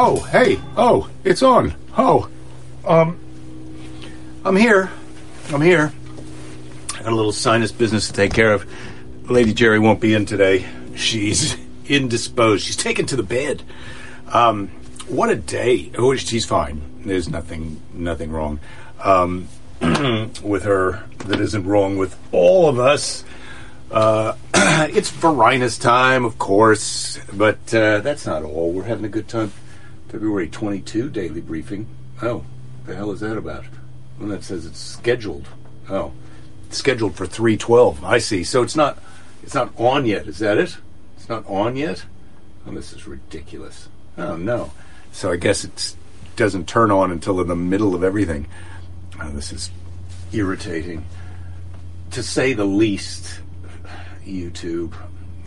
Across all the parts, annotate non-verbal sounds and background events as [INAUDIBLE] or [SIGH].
Oh, hey. Oh, it's on. Oh. Um I'm here. I'm here. Got a little sinus business to take care of. Lady Jerry won't be in today. She's [LAUGHS] indisposed. She's taken to the bed. Um what a day. Oh, she's fine. There's nothing nothing wrong. Um [CLEARS THROAT] with her that isn't wrong with all of us. Uh, [CLEARS THROAT] it's Varina's time, of course, but uh, that's not all. We're having a good time. February 22 daily briefing. Oh, the hell is that about? Well, that says it's scheduled. Oh, it's scheduled for 312. I see. So it's not it's not on yet. Is that it? It's not on yet. Oh, this is ridiculous. Oh no. So I guess it doesn't turn on until in the middle of everything. Oh, this is irritating, to say the least. YouTube,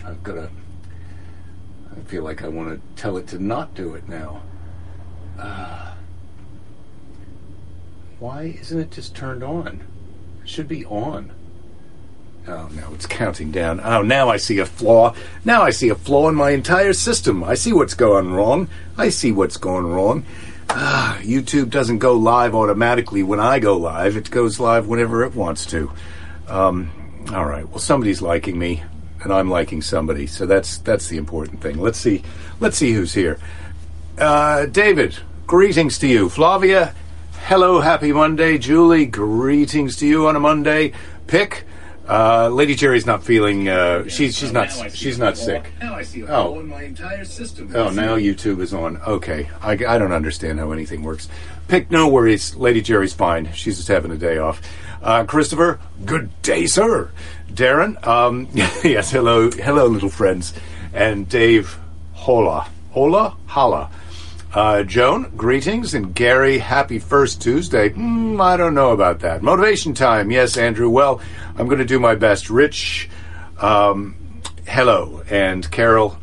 I've got to. I feel like I want to tell it to not do it now. Uh, why isn't it just turned on? It should be on. Oh no, it's counting down. Oh, now I see a flaw. Now I see a flaw in my entire system. I see what's going wrong. I see what's going wrong. Ah, YouTube doesn't go live automatically when I go live. It goes live whenever it wants to. Um, all right. Well, somebody's liking me, and I'm liking somebody. So that's that's the important thing. Let's see. Let's see who's here. Uh, David, greetings to you. Flavia, hello, happy Monday. Julie, greetings to you on a Monday. Pick. Uh, Lady Jerry's not feeling. Uh, she's she's not she's not sick. Now I see a Oh. my entire system. Oh, now YouTube is on. Okay, I, I don't understand how anything works. Pick, no worries. Lady Jerry's fine. She's just having a day off. Uh, Christopher, good day, sir. Darren, um, [LAUGHS] yes, hello, hello, little friends. And Dave, hola, hola, holla. Uh, Joan, greetings, and Gary, happy first Tuesday. Hmm, I don't know about that. Motivation time, yes, Andrew. Well, I'm going to do my best. Rich, um, hello, and Carol,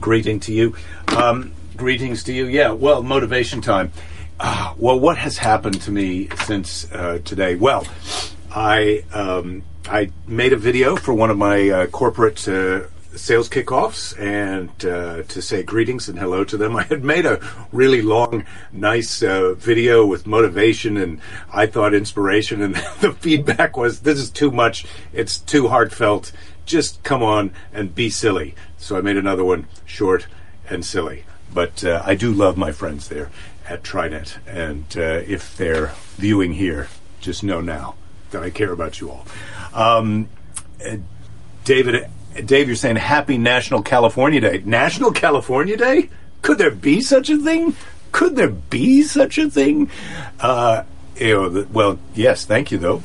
greeting to you. Um, greetings to you. Yeah, well, motivation time. Ah, well, what has happened to me since uh, today? Well, I um, I made a video for one of my uh, corporate uh, sales kickoffs and uh, to say greetings and hello to them. [LAUGHS] I had made a really long, nice uh, video with motivation and I thought inspiration, and [LAUGHS] the feedback was, "This is too much. It's too heartfelt. Just come on and be silly." So I made another one, short and silly. But uh, I do love my friends there at TriNet, and uh, if they're viewing here, just know now that I care about you all. Um, uh, David, Dave, you're saying Happy National California Day. National California Day? Could there be such a thing? Could there be such a thing? Uh, you know, well, yes, thank you, though.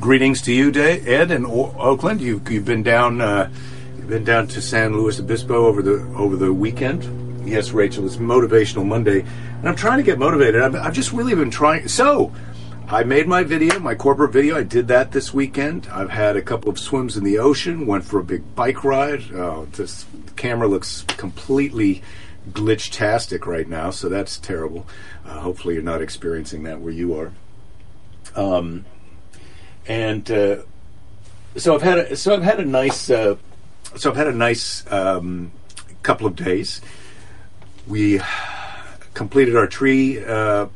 Greetings to you, Da- Ed, in o- Oakland. You, you've been down, uh, you've been down to San Luis Obispo over the over the weekend. Yes, Rachel, it's Motivational Monday, and I'm trying to get motivated. I've, I've just really been trying. So, I made my video, my corporate video. I did that this weekend. I've had a couple of swims in the ocean. Went for a big bike ride. Oh, this camera looks completely glitch-tastic right now, so that's terrible. Uh, hopefully, you're not experiencing that where you are. Um, and uh, so I've had a, so I've had a nice uh, so I've had a nice um, couple of days. We completed our tree uh,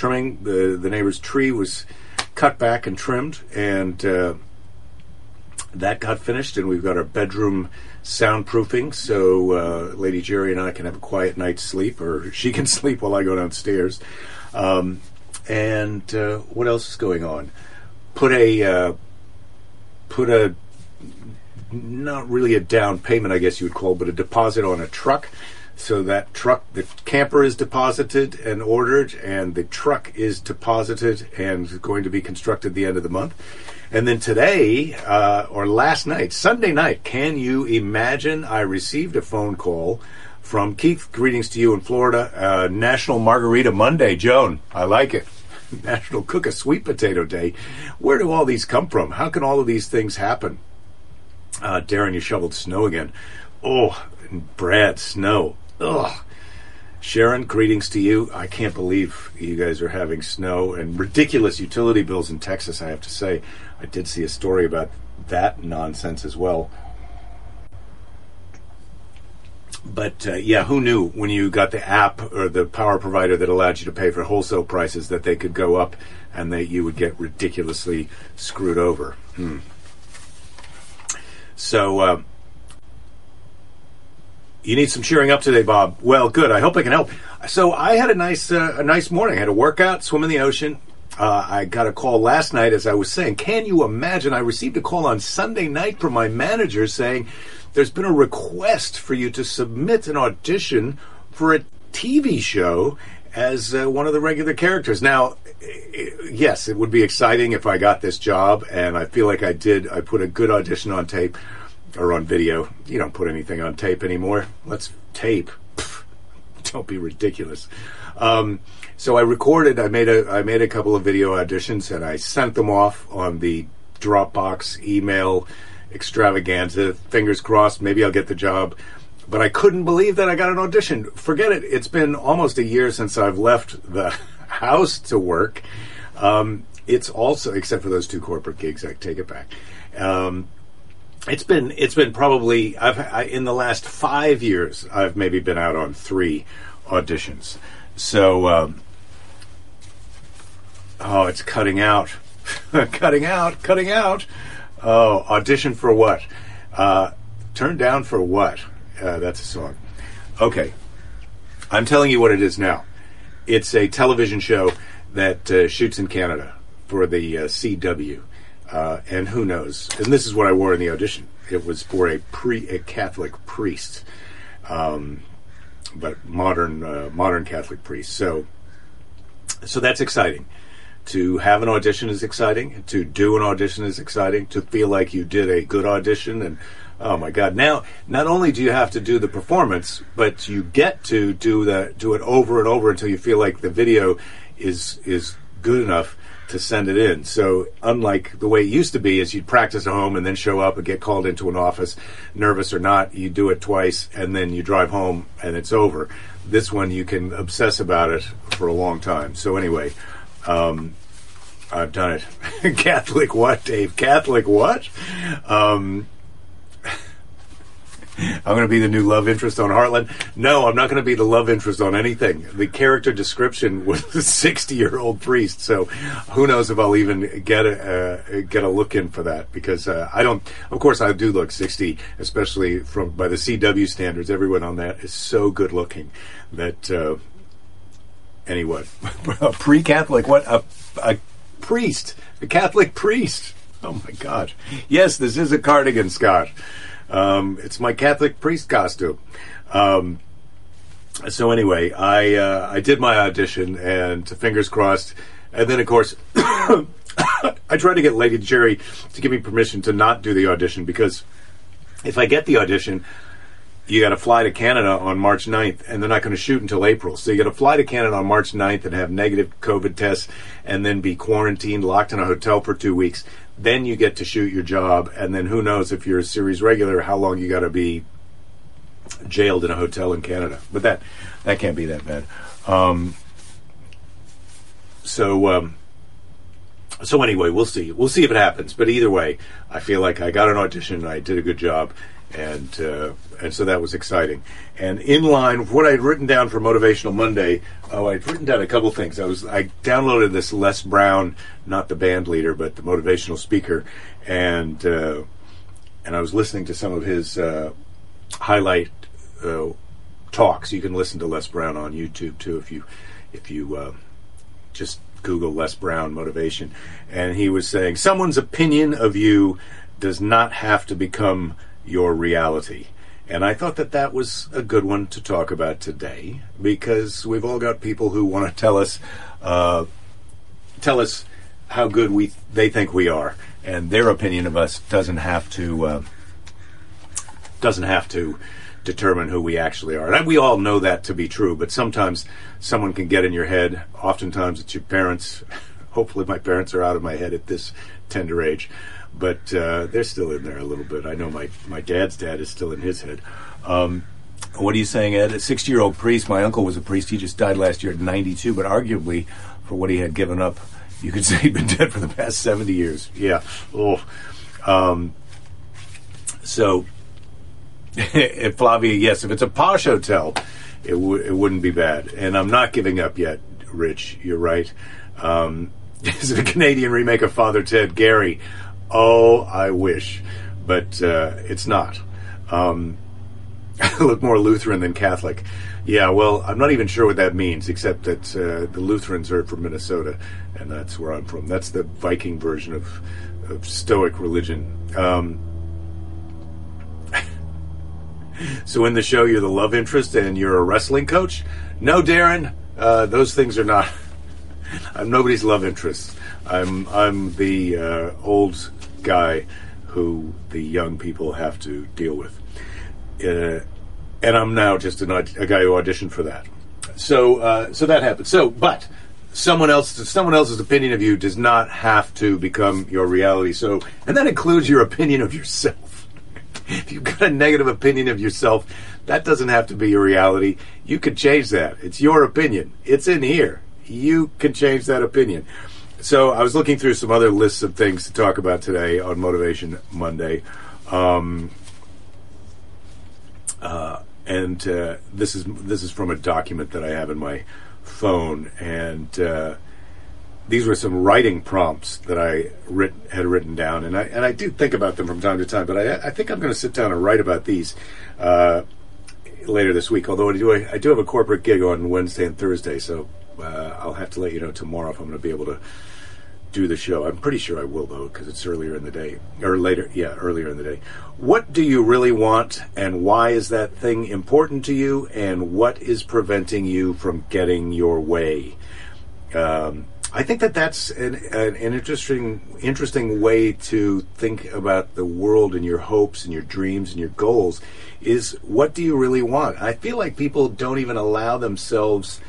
trimming. The the neighbor's tree was cut back and trimmed, and uh, that got finished. And we've got our bedroom soundproofing, so uh, Lady Jerry and I can have a quiet night's sleep, or [LAUGHS] she can sleep while I go downstairs. Um, and uh, what else is going on? Put a uh, put a not really a down payment, I guess you would call, but a deposit on a truck. So that truck, the camper is deposited and ordered, and the truck is deposited and going to be constructed the end of the month. And then today, uh, or last night, Sunday night, can you imagine? I received a phone call from Keith. Greetings to you in Florida. Uh, National Margarita Monday, Joan. I like it. [LAUGHS] National Cook a Sweet Potato Day. Where do all these come from? How can all of these things happen? Uh, Darren, you shoveled snow again. Oh, Brad, snow. Ugh. Sharon, greetings to you. I can't believe you guys are having snow and ridiculous utility bills in Texas, I have to say. I did see a story about that nonsense as well. but uh, yeah, who knew when you got the app or the power provider that allowed you to pay for wholesale prices that they could go up and that you would get ridiculously screwed over. Hmm. So uh, you need some cheering up today, Bob. Well, good. I hope I can help. So I had a nice uh, a nice morning. I had a workout, swim in the ocean. Uh, I got a call last night, as I was saying. Can you imagine? I received a call on Sunday night from my manager saying there's been a request for you to submit an audition for a TV show as uh, one of the regular characters. Now, yes, it would be exciting if I got this job, and I feel like I did. I put a good audition on tape or on video. You don't put anything on tape anymore. Let's tape. [LAUGHS] don't be ridiculous. Um, so I recorded. I made a. I made a couple of video auditions, and I sent them off on the Dropbox email extravaganza. Fingers crossed, maybe I'll get the job. But I couldn't believe that I got an audition. Forget it. It's been almost a year since I've left the [LAUGHS] house to work. Um, it's also, except for those two corporate gigs, I take it back. Um, it's been it's been probably I've I, in the last five years I've maybe been out on three auditions. So um, oh, it's cutting out, [LAUGHS] cutting out, cutting out. Oh, audition for what? Uh, turn down for what? Uh, that's a song. Okay. I'm telling you what it is now. It's a television show that uh, shoots in Canada for the uh, CW. Uh, and who knows? And this is what I wore in the audition. It was for a pre a Catholic priest, um, but modern uh, modern Catholic priest. So, so that's exciting to have an audition is exciting. To do an audition is exciting. To feel like you did a good audition and oh my god! Now, not only do you have to do the performance, but you get to do that, do it over and over until you feel like the video is is good enough to send it in. So, unlike the way it used to be, is you'd practice at home and then show up and get called into an office, nervous or not, you do it twice and then you drive home and it's over. This one you can obsess about it for a long time. So, anyway. Um, I've done it. [LAUGHS] Catholic what, Dave? Catholic what? Um, I'm going to be the new love interest on Heartland. No, I'm not going to be the love interest on anything. The character description was a 60 year old priest, so who knows if I'll even get a uh, get a look in for that because uh, I don't. Of course, I do look 60, especially from by the CW standards. Everyone on that is so good looking that. Uh, anyway, [LAUGHS] a pre-Catholic, what a, a priest, a Catholic priest. Oh my God! Yes, this is a cardigan, Scott. Um, it's my Catholic priest costume. Um, so anyway, I uh, I did my audition, and fingers crossed. And then, of course, [COUGHS] I tried to get Lady Jerry to give me permission to not do the audition because if I get the audition, you got to fly to Canada on March 9th, and they're not going to shoot until April. So you got to fly to Canada on March 9th and have negative COVID tests, and then be quarantined, locked in a hotel for two weeks. Then you get to shoot your job, and then who knows if you're a series regular, how long you got to be jailed in a hotel in Canada. But that that can't be that bad. Um, so. Um, so anyway, we'll see. We'll see if it happens. But either way, I feel like I got an audition. And I did a good job, and uh, and so that was exciting. And in line with what I'd written down for Motivational Monday, oh, I'd written down a couple things. I was I downloaded this Les Brown, not the band leader, but the motivational speaker, and uh, and I was listening to some of his uh, highlight uh, talks. You can listen to Les Brown on YouTube too if you if you uh, just Google Les Brown motivation. And he was saying someone's opinion of you does not have to become your reality. And I thought that that was a good one to talk about today because we've all got people who want to tell us, uh, tell us how good we they think we are, and their opinion of us doesn't have to uh, doesn't have to determine who we actually are. And we all know that to be true, but sometimes someone can get in your head. Oftentimes it's your parents. [LAUGHS] Hopefully, my parents are out of my head at this tender age but uh, they're still in there a little bit. I know my, my dad's dad is still in his head. Um, what are you saying, Ed? A 60 year old priest. My uncle was a priest. He just died last year at 92, but arguably, for what he had given up, you could [LAUGHS] say he'd been dead for the past 70 years. Yeah. Oh. Um, so, [LAUGHS] Flavia, yes, if it's a posh hotel, it, w- it wouldn't be bad. And I'm not giving up yet, Rich. You're right. Um, [LAUGHS] is it a Canadian remake of Father Ted? Gary, oh, I wish, but uh, it's not. Um, I [LAUGHS] look more Lutheran than Catholic. Yeah, well, I'm not even sure what that means, except that uh, the Lutherans are from Minnesota, and that's where I'm from. That's the Viking version of, of Stoic religion. Um, [LAUGHS] so in the show, you're the love interest and you're a wrestling coach? No, Darren, uh, those things are not. [LAUGHS] I'm nobody's love interest. I'm I'm the uh, old guy who the young people have to deal with. Uh, and I'm now just an, a guy who auditioned for that. So, uh, so that happened. So, but someone else, someone else's opinion of you does not have to become your reality. So, and that includes your opinion of yourself. [LAUGHS] if you've got a negative opinion of yourself, that doesn't have to be your reality. You can change that. It's your opinion. It's in here. You can change that opinion. So, I was looking through some other lists of things to talk about today on Motivation Monday. Um, uh, and uh, this is this is from a document that I have in my phone, and uh, these were some writing prompts that I writ- had written down, and I and I do think about them from time to time. But I, I think I'm going to sit down and write about these uh, later this week. Although I do I, I, do have a corporate gig on Wednesday and Thursday, so uh, I'll have to let you know tomorrow if I'm going to be able to do the show. I'm pretty sure I will though because it's earlier in the day or later. Yeah, earlier in the day. What do you really want, and why is that thing important to you, and what is preventing you from getting your way? Um, I think that that's an, an, an, interesting interesting way to think about the world and your hopes and your dreams and your goals. Is what do you really want? I feel like people don't even allow themselves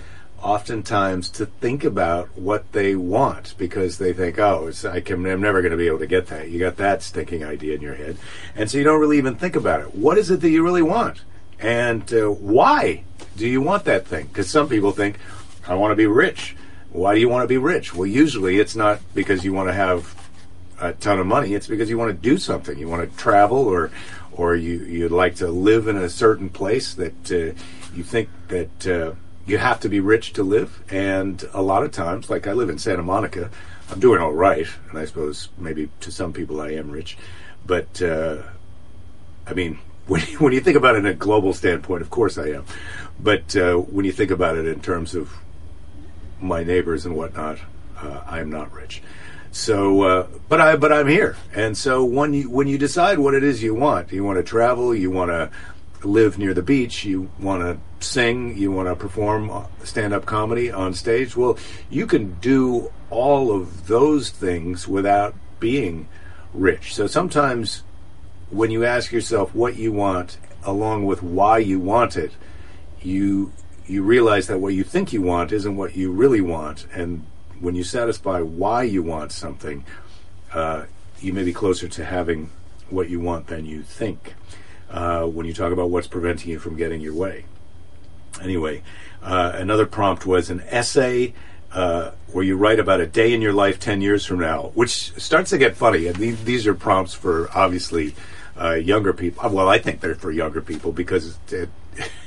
oftentimes to think about what they want because they think, oh, I can, I'm never going to be able to get that. You got that stinking idea in your head. And so you don't really even think about it. What is it that you really want? And uh, why do you want that thing? Because some people think, I want to be rich. Why do you want to be rich? Well, usually it's not because you want to have a ton of money. It's because you want to do something. You want to travel or, or you, you'd like to live in a certain place that uh, you think that uh, you have to be rich to live. And a lot of times, like I live in Santa Monica, I'm doing all right. And I suppose maybe to some people I am rich. But, uh, I mean, [LAUGHS] when, when you think about it in a global standpoint, of course I am. But uh, when you think about it in terms of my neighbors and whatnot, uh, I'm not rich. So, uh, but I, but I'm here, and so when you when you decide what it is you want, you want to travel, you want to live near the beach, you want to sing, you want to perform stand up comedy on stage, well, you can do all of those things without being rich. So sometimes when you ask yourself what you want along with why you want it, you you realize that what you think you want isn't what you really want, and when you satisfy why you want something, uh, you may be closer to having what you want than you think. Uh, when you talk about what's preventing you from getting your way. Anyway, uh, another prompt was an essay uh, where you write about a day in your life 10 years from now, which starts to get funny. And these, these are prompts for obviously uh, younger people. Well, I think they're for younger people because at,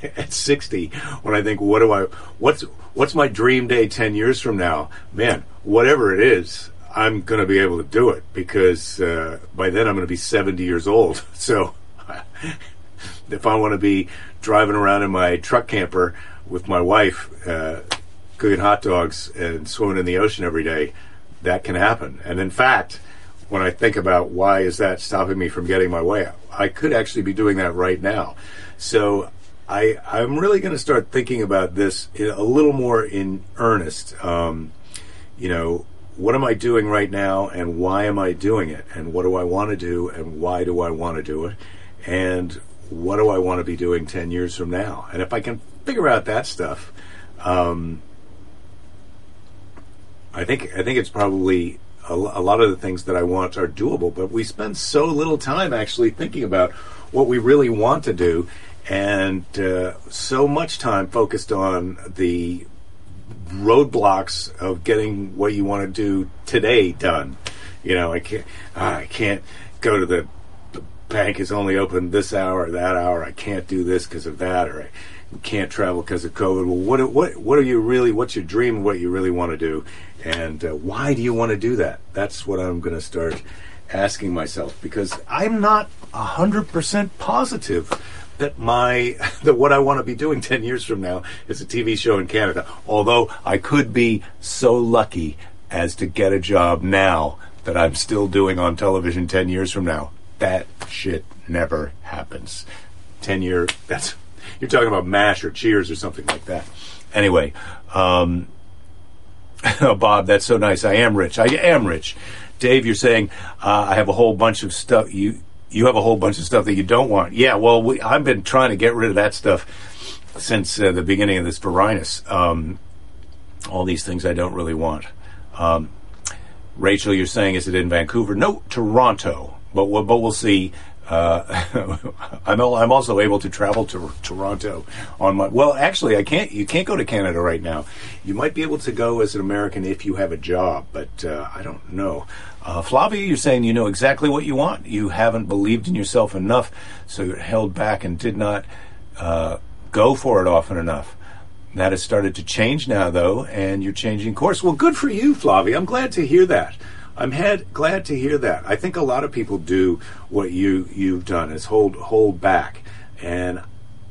[LAUGHS] at 60, when I think, what do I, what's, what's my dream day 10 years from now? Man, whatever it is, I'm going to be able to do it because uh, by then I'm going to be 70 years old. [LAUGHS] So [LAUGHS] if I want to be driving around in my truck camper with my wife, uh, cooking hot dogs and swimming in the ocean every day, that can happen. And in fact, when I think about why is that stopping me from getting my way, I could actually be doing that right now. So I, I'm really going to start thinking about this a little more in earnest. Um, you know, what am I doing right now and why am I doing it? And what do I want to do and why do I want to do it? And what do I want to be doing 10 years from now? And if I can figure out that stuff, um, I think I think it's probably a, a, lot of the things that I want are doable. But we spend so little time actually thinking about what we really want to do, and uh, so much time focused on the roadblocks of getting what you want to do today done. You know, I can't I can't go to the bank is only open this hour or that hour. I can't do this because of that, or I can't travel because of COVID. Well, what what what are you really? What's your dream? What you really want to do, and uh, why do you want to do that? That's what I'm going to start asking myself because I'm not hundred percent positive that my [LAUGHS] that what I want to be doing 10 years from now is a TV show in Canada although I could be so lucky as to get a job now that I'm still doing on television 10 years from now that shit never happens 10 year that's you're talking about mash or cheers or something like that anyway um [LAUGHS] oh, Bob, that's so nice. I am rich. I am rich. Dave, you're saying uh, I have a whole bunch of stuff. You you have a whole bunch of stuff that you don't want. Yeah, well, we, I've been trying to get rid of that stuff since uh, the beginning of this Varinus. Um, all these things I don't really want. Um, Rachel, you're saying is it in Vancouver? No, Toronto. But we'll, but we'll see. Uh, [LAUGHS] I'm I'm also able to travel to Toronto on my. Well, actually, I can't. You can't go to Canada right now. You might be able to go as an American if you have a job, but uh, I don't know. Uh, Flavia, you're saying you know exactly what you want. You haven't believed in yourself enough, so you're held back and did not uh, go for it often enough. That has started to change now, though, and you're changing course. Well, good for you, Flavia. I'm glad to hear that. I'm glad to hear that. I think a lot of people do what you you've done is hold hold back, and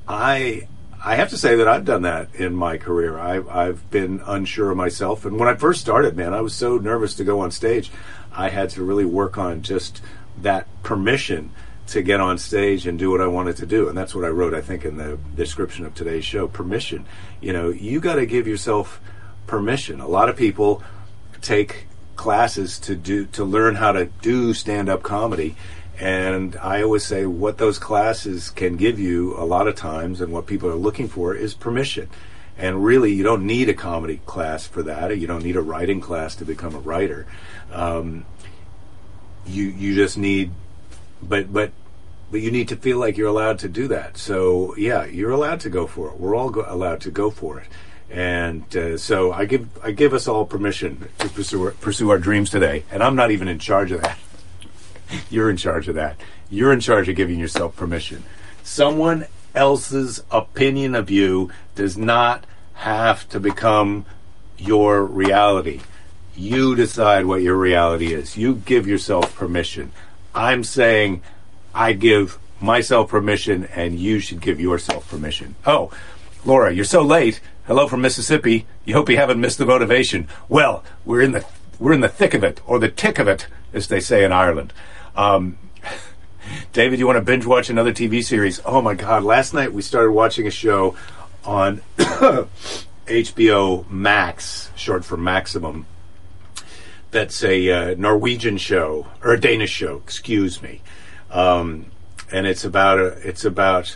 I I have to say that I've done that in my career. I've I've been unsure of myself, and when I first started, man, I was so nervous to go on stage. I had to really work on just that permission to get on stage and do what I wanted to do. And that's what I wrote, I think, in the description of today's show permission. You know, you got to give yourself permission. A lot of people take classes to do to learn how to do stand-up comedy and I always say what those classes can give you a lot of times and what people are looking for is permission. And really, you don't need a comedy class for that, you don't need a writing class to become a writer. Um, you you just need, but but but you need to feel like you're allowed to do that. So yeah, you're allowed to go for it. We're all go- allowed to go for it. And uh, so I give I give us all permission to pursue our, pursue our dreams today. And I'm not even in charge of that. [LAUGHS] You're in charge of that. You're in charge of giving yourself permission. Someone else's opinion of you does not have to become your reality. You decide what your reality is. You give yourself permission. I'm saying I give myself permission and you should give yourself permission. Oh, Laura, you're so late. Hello from Mississippi. You hope you haven't missed the motivation. Well, we're in the we're in the thick of it, or the tick of it, as they say in Ireland. Um, [LAUGHS] David, you want to binge watch another TV series? Oh my God! Last night we started watching a show on [COUGHS] HBO Max, short for Maximum. That's a uh, Norwegian show or a Danish show, excuse me, um, and it's about a it's about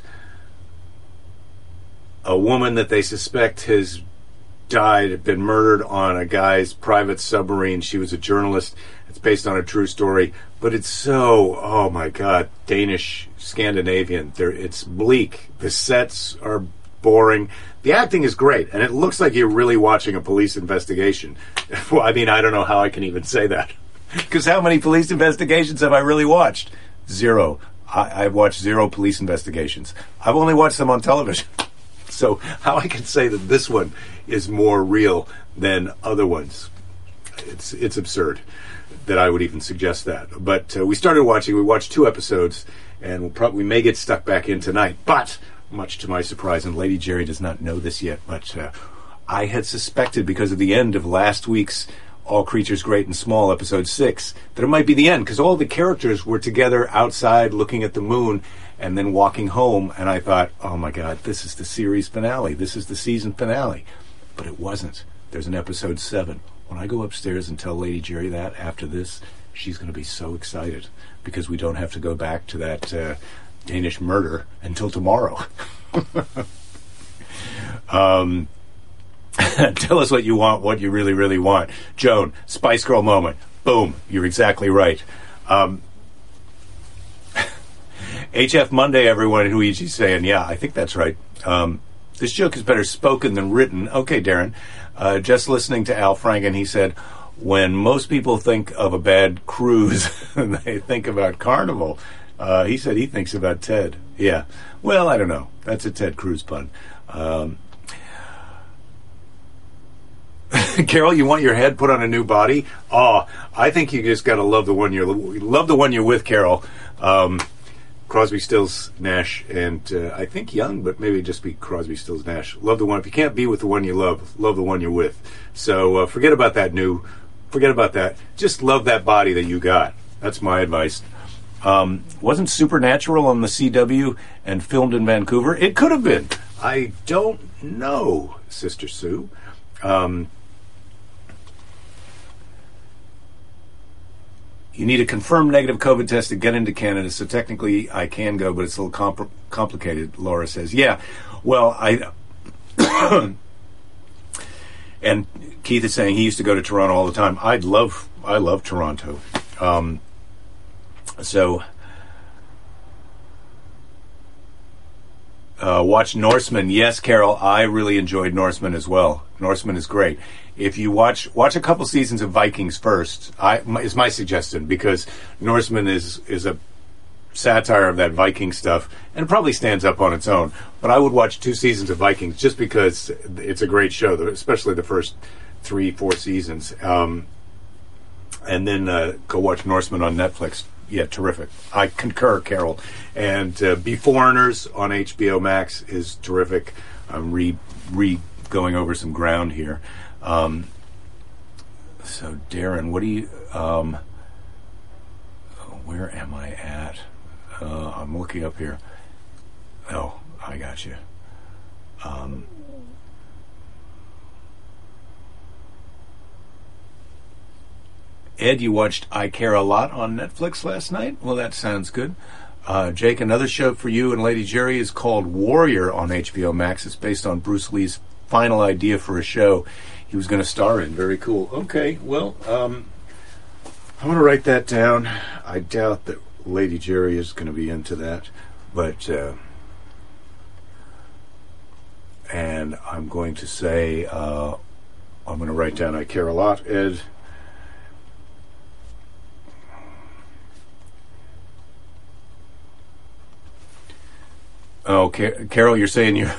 a woman that they suspect has died, been murdered on a guy's private submarine. She was a journalist. It's based on a true story, but it's so oh my god, Danish, Scandinavian. There, it's bleak. The sets are boring. The acting is great, and it looks like you're really watching a police investigation. [LAUGHS] well, I mean, I don't know how I can even say that [LAUGHS] because how many police investigations have I really watched? Zero. I, I've watched zero police investigations. I've only watched them on television. [LAUGHS] [LAUGHS] So how I can say that this one is more real than other ones? It's it's absurd that I would even suggest that. But uh, we started watching. We watched two episodes, and we'll probably we may get stuck back in tonight. But much to my surprise, and Lady Jerry does not know this yet, but uh, I had suspected because of the end of last week's All Creatures Great and Small, episode six, that it might be the end because all the characters were together outside looking at the moon and then walking home, and I thought, oh my God, this is the series finale. This is the season finale. But it wasn't. There's an episode seven. When I go upstairs and tell Lady Jerry that after this, she's going to be so excited because we don't have to go back to that uh, Danish murder until tomorrow. [LAUGHS] um, [LAUGHS] tell us what you want, what you really, really want. Joan, Spice Girl moment. Boom, you're exactly right. Um, [LAUGHS] HF Monday, everyone, Luigi's saying, yeah, I think that's right. Um, this joke is better spoken than written. Okay, Darren. Uh, just listening to Al Franken, he said, when most people think of a bad cruise, [LAUGHS] they think about Carnival. Uh, he said he thinks about Ted. Yeah. Well, I don't know. That's a Ted Cruz pun. Um, [LAUGHS] Carol, you want your head put on a new body? Oh, I think you just got to love the one you're love the one you're with, Carol. Um, Crosby, Stills, Nash, and uh, I think Young, but maybe just be Crosby, Stills, Nash. Love the one. If you can't be with the one you love, love the one you're with. So uh, forget about that new. Forget about that. Just love that body that you got. That's my advice. Um, wasn't Supernatural on the CW and filmed in Vancouver? It could have been. I don't know, Sister Sue. Um, you need a confirmed negative COVID test to get into Canada. So technically, I can go, but it's a little compl- complicated. Laura says, "Yeah, well, I." [COUGHS] and Keith is saying he used to go to Toronto all the time. I'd love, I love Toronto. Um, so, uh, watch Norsemen. Yes, Carol, I really enjoyed Norsemen as well. Norsemen is great if you watch watch a couple seasons of Vikings first, I, is my suggestion because Norsemen is is a satire of that Viking stuff and probably stands up on its own. But I would watch two seasons of Vikings just because it's a great show, especially the first three four seasons. Um, and then uh, go watch Norsemen on Netflix. Yeah, terrific. I concur, Carol. And uh, Beforeigners on HBO Max is terrific. I'm re re going over some ground here. Um, so, Darren, what do you? Um, where am I at? Uh, I'm looking up here. Oh, I got you. Um, Ed, you watched I Care a Lot on Netflix last night? Well, that sounds good. Uh, Jake, another show for you and Lady Jerry is called Warrior on HBO Max. It's based on Bruce Lee's final idea for a show he was going to star in. Very cool. Okay, well, um, I'm going to write that down. I doubt that Lady Jerry is going to be into that, but uh, and I'm going to say uh, I'm going to write down. I care a lot, Ed. Oh, Carol, you're saying you're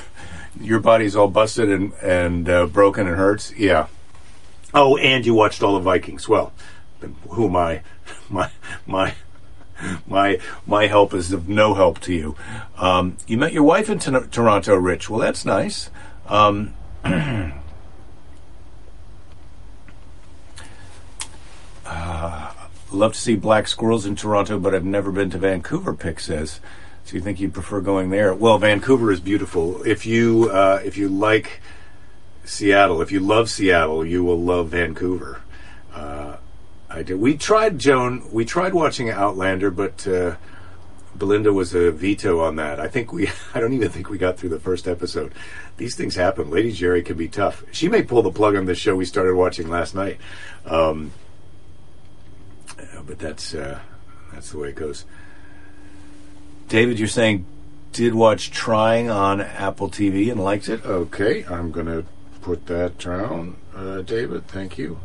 your body's all busted and and uh, broken and hurts. Yeah. Oh, and you watched all the Vikings. Well, who am I? [LAUGHS] My my my my help is of no help to you. Um, you met your wife in t- Toronto, Rich. Well, that's nice. Um, [CLEARS THROAT] uh, love to see black squirrels in Toronto, but I've never been to Vancouver. Pick says. So you think you'd prefer going there? Well, Vancouver is beautiful. If you uh, if you like Seattle, if you love Seattle, you will love Vancouver. Uh, I did. We tried Joan. We tried watching Outlander, but uh, Belinda was a veto on that. I think we. [LAUGHS] I don't even think we got through the first episode. These things happen. Lady Jerry can be tough. She may pull the plug on this show we started watching last night. Um, but that's uh, that's the way it goes. David, you're saying did watch Trying on Apple TV and liked it. Okay, I'm going to put that down, uh, David. Thank you.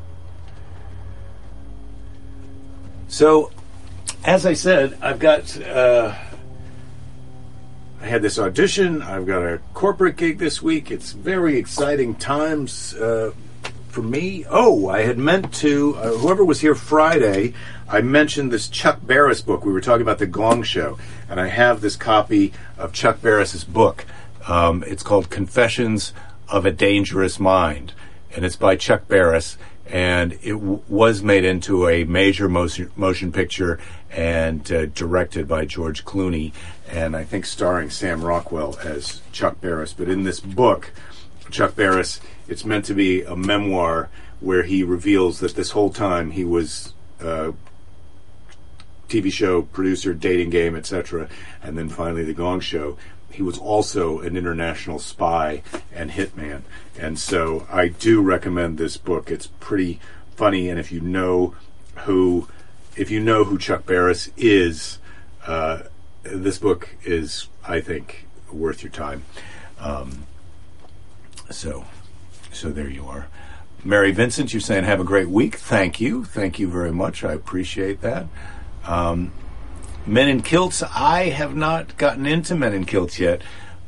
So, as I said, I've got. Uh, I had this audition. I've got a corporate gig this week. It's very exciting times uh, for me. Oh, I had meant to. Uh, whoever was here Friday, I mentioned this Chuck Barris book. We were talking about the Gong Show, and I have this copy of Chuck Barris's book. Um, it's called Confessions of a Dangerous Mind, and it's by Chuck Barris. And it w- was made into a major motion, motion picture and uh, directed by George Clooney, and I think starring Sam Rockwell as Chuck Barris. But in this book, Chuck Barris, it's meant to be a memoir where he reveals that this whole time he was uh, TV show producer, dating game, etc., and then finally the Gong Show. He was also an international spy and hitman, and so I do recommend this book. It's pretty funny, and if you know who, if you know who Chuck Barris is, uh, this book is, I think, worth your time. Um, so, so there you are. Mary Vincent, you're saying have a great week. Thank you. Thank you very much. I appreciate that. Um, Men in Kilts. I have not gotten into Men in Kilts yet,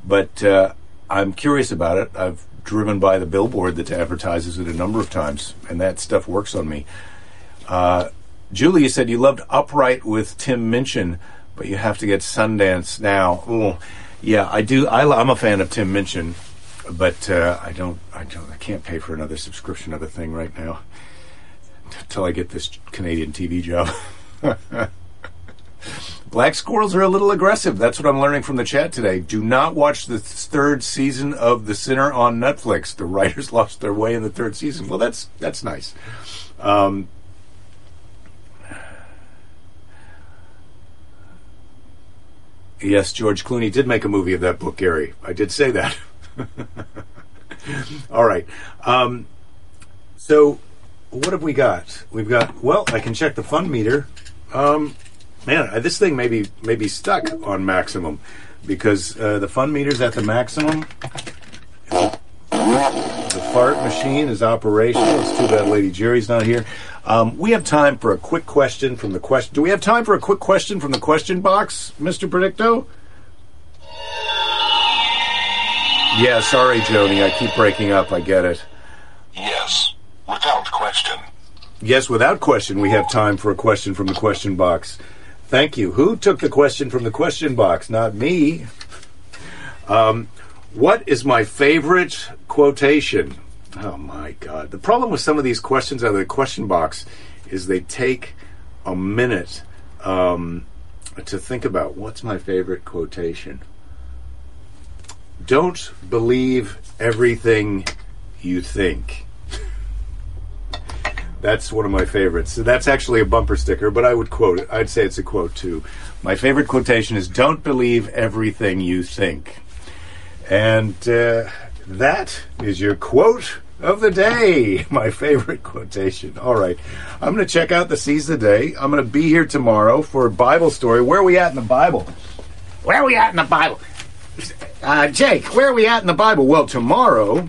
but uh, I'm curious about it. I've driven by the billboard that advertises it a number of times, and that stuff works on me. Uh, Julie, you said you loved Upright with Tim Minchin, but you have to get Sundance now. Ooh, yeah, I do. I, am a fan of Tim Minchin, but uh, I don't. I don't. I can't pay for another subscription of a thing right now until I get this Canadian TV job. [LAUGHS] [LAUGHS] Black squirrels are a little aggressive. That's what I'm learning from the chat today. Do not watch the third season of The Sinner on Netflix. The writers [LAUGHS] lost their way in the third season. Well, that's that's nice. Um, yes, George Clooney did make a movie of that book, Gary. I did say that. [LAUGHS] All right. Um, so, what have we got? We've got. Well, I can check the fun meter. Um, man, this thing may be, may be stuck on maximum because uh, the fun meter's at the maximum. The fart machine is operational. It's too bad Lady Jerry's not here. Um, we have time for a quick question from the question. Do we have time for a quick question from the question box, Mr. Predicto? Yeah, sorry, Joni. I keep breaking up. I get it. Yes, without question. Yes, without question, we have time for a question from the question box. Thank you. Who took the question from the question box? Not me. Um, what is my favorite quotation? Oh my God. The problem with some of these questions out of the question box is they take a minute um, to think about what's my favorite quotation. Don't believe everything you think. That's one of my favorites. That's actually a bumper sticker, but I would quote it. I'd say it's a quote too. My favorite quotation is Don't believe everything you think. And uh, that is your quote of the day. [LAUGHS] My favorite quotation. All right. I'm going to check out the Seize the Day. I'm going to be here tomorrow for a Bible story. Where are we at in the Bible? Where are we at in the Bible? Uh, Jake, where are we at in the Bible? Well, tomorrow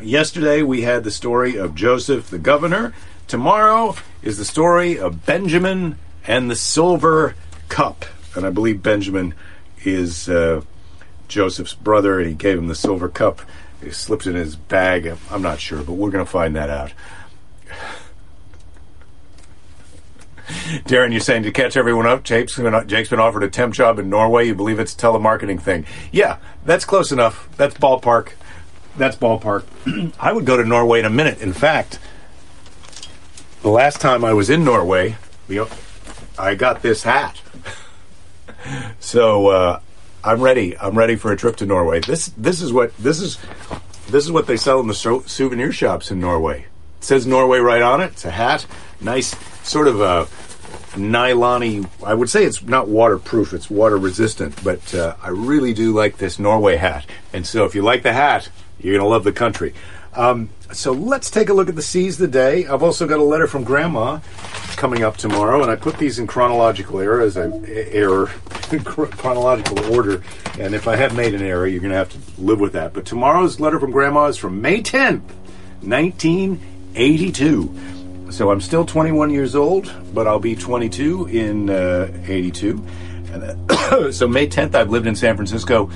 Yesterday we had the story of Joseph the governor. Tomorrow is the story of Benjamin and the silver cup. And I believe Benjamin is uh, Joseph's brother, and he gave him the silver cup. He slipped it in his bag. I'm not sure, but we're going to find that out. [LAUGHS] Darren, you're saying to catch everyone up, Jake's been, Jake's been offered a temp job in Norway. You believe it's a telemarketing thing? Yeah, that's close enough. That's ballpark. That's ballpark. [CLEARS THROAT] I would go to Norway in a minute. In fact, the last time I was in Norway, I got this hat. [LAUGHS] so uh, I'm ready. I'm ready for a trip to Norway. This this is what this is this is what they sell in the so- souvenir shops in Norway. It says Norway right on it. It's a hat, nice sort of a nylon I would say it's not waterproof. It's water resistant, but uh, I really do like this Norway hat. And so if you like the hat, you're going to love the country. Um, so let's take a look at the Seize the Day. I've also got a letter from Grandma coming up tomorrow, and I put these in chronological error as I error [LAUGHS] chronological order. And if I have made an error, you're going to have to live with that. But tomorrow's letter from Grandma is from May 10th, 1982. So I'm still 21 years old, but I'll be 22 in uh, 82. And, [COUGHS] so May 10th, I've lived in San Francisco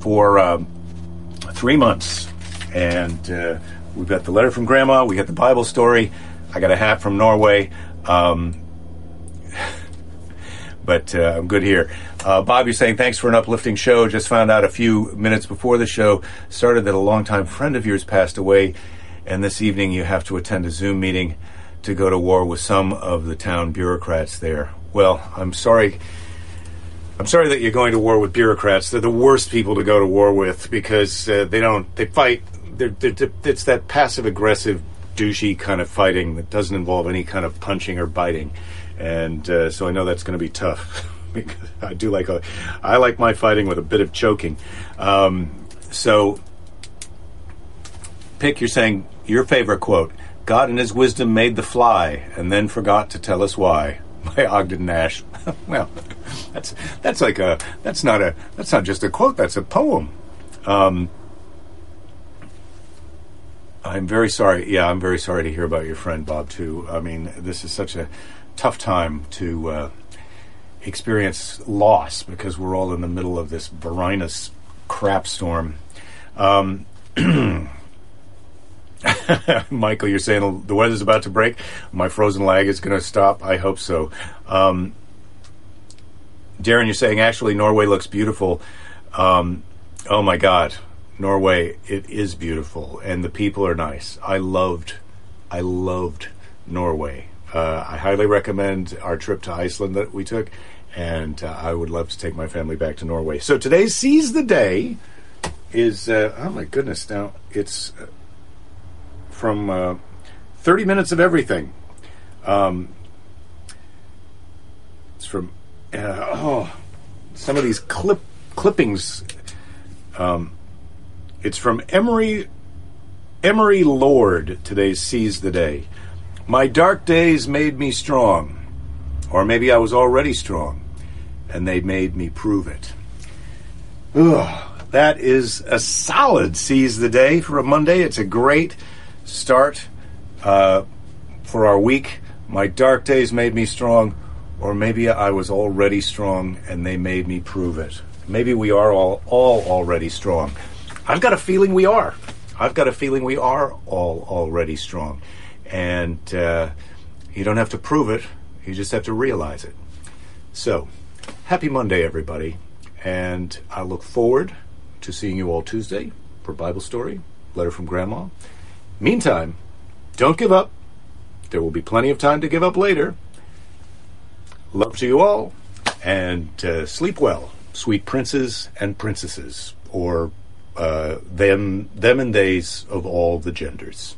for. Um, three months. And uh, we've got the letter from Grandma, we got the Bible story, I got a hat from Norway. Um, [LAUGHS] but uh, I'm good here. Uh, Bob, you're saying thanks for an uplifting show. Just found out a few minutes before the show started that a longtime friend of yours passed away, and this evening you have to attend a Zoom meeting to go to war with some of the town bureaucrats there. Well, I'm sorry I'm sorry that you're going to war with bureaucrats. They're the worst people to go to war with because uh, they don't. They fight. They're, they're, it's that passive aggressive, douchey kind of fighting that doesn't involve any kind of punching or biting, and uh, so I know that's going to be tough. [LAUGHS] because I do like a, I like my fighting with a bit of choking. Um, so, pick. You're saying your favorite quote. God in His wisdom made the fly, and then forgot to tell us why. By Ogden Nash. [LAUGHS] well, that's that's like a that's not a that's not just a quote. That's a poem. Um, I'm very sorry. Yeah, I'm very sorry to hear about your friend Bob too. I mean, this is such a tough time to. Uh, experience loss because we're all in the middle of this Varinus crap storm. Um, [CLEARS THROAT] [LAUGHS] Michael, you're saying the weather's about to break. My frozen lag is going to stop. I hope so. Um, Darren, you're saying actually Norway looks beautiful. Um, oh my God, Norway! It is beautiful, and the people are nice. I loved, I loved Norway. Uh, I highly recommend our trip to Iceland that we took, and uh, I would love to take my family back to Norway. So today, seize the day. Is uh, oh my goodness! Now it's from uh, thirty minutes of everything. Um, it's from uh, oh some of these clip clippings. Um, it's from Emery Emery Lord. Today's seize the day. My dark days made me strong, or maybe I was already strong, and they made me prove it. Ugh, that is a solid seize the day for a Monday. It's a great start uh, for our week. My dark days made me strong, or maybe I was already strong and they made me prove it. Maybe we are all all already strong. I've got a feeling we are. I've got a feeling we are all already strong and uh, you don't have to prove it, you just have to realize it. So, happy Monday, everybody, and I look forward to seeing you all Tuesday for Bible Story, Letter from Grandma. Meantime, don't give up. There will be plenty of time to give up later. Love to you all, and uh, sleep well, sweet princes and princesses, or uh, them, them and theys of all the genders.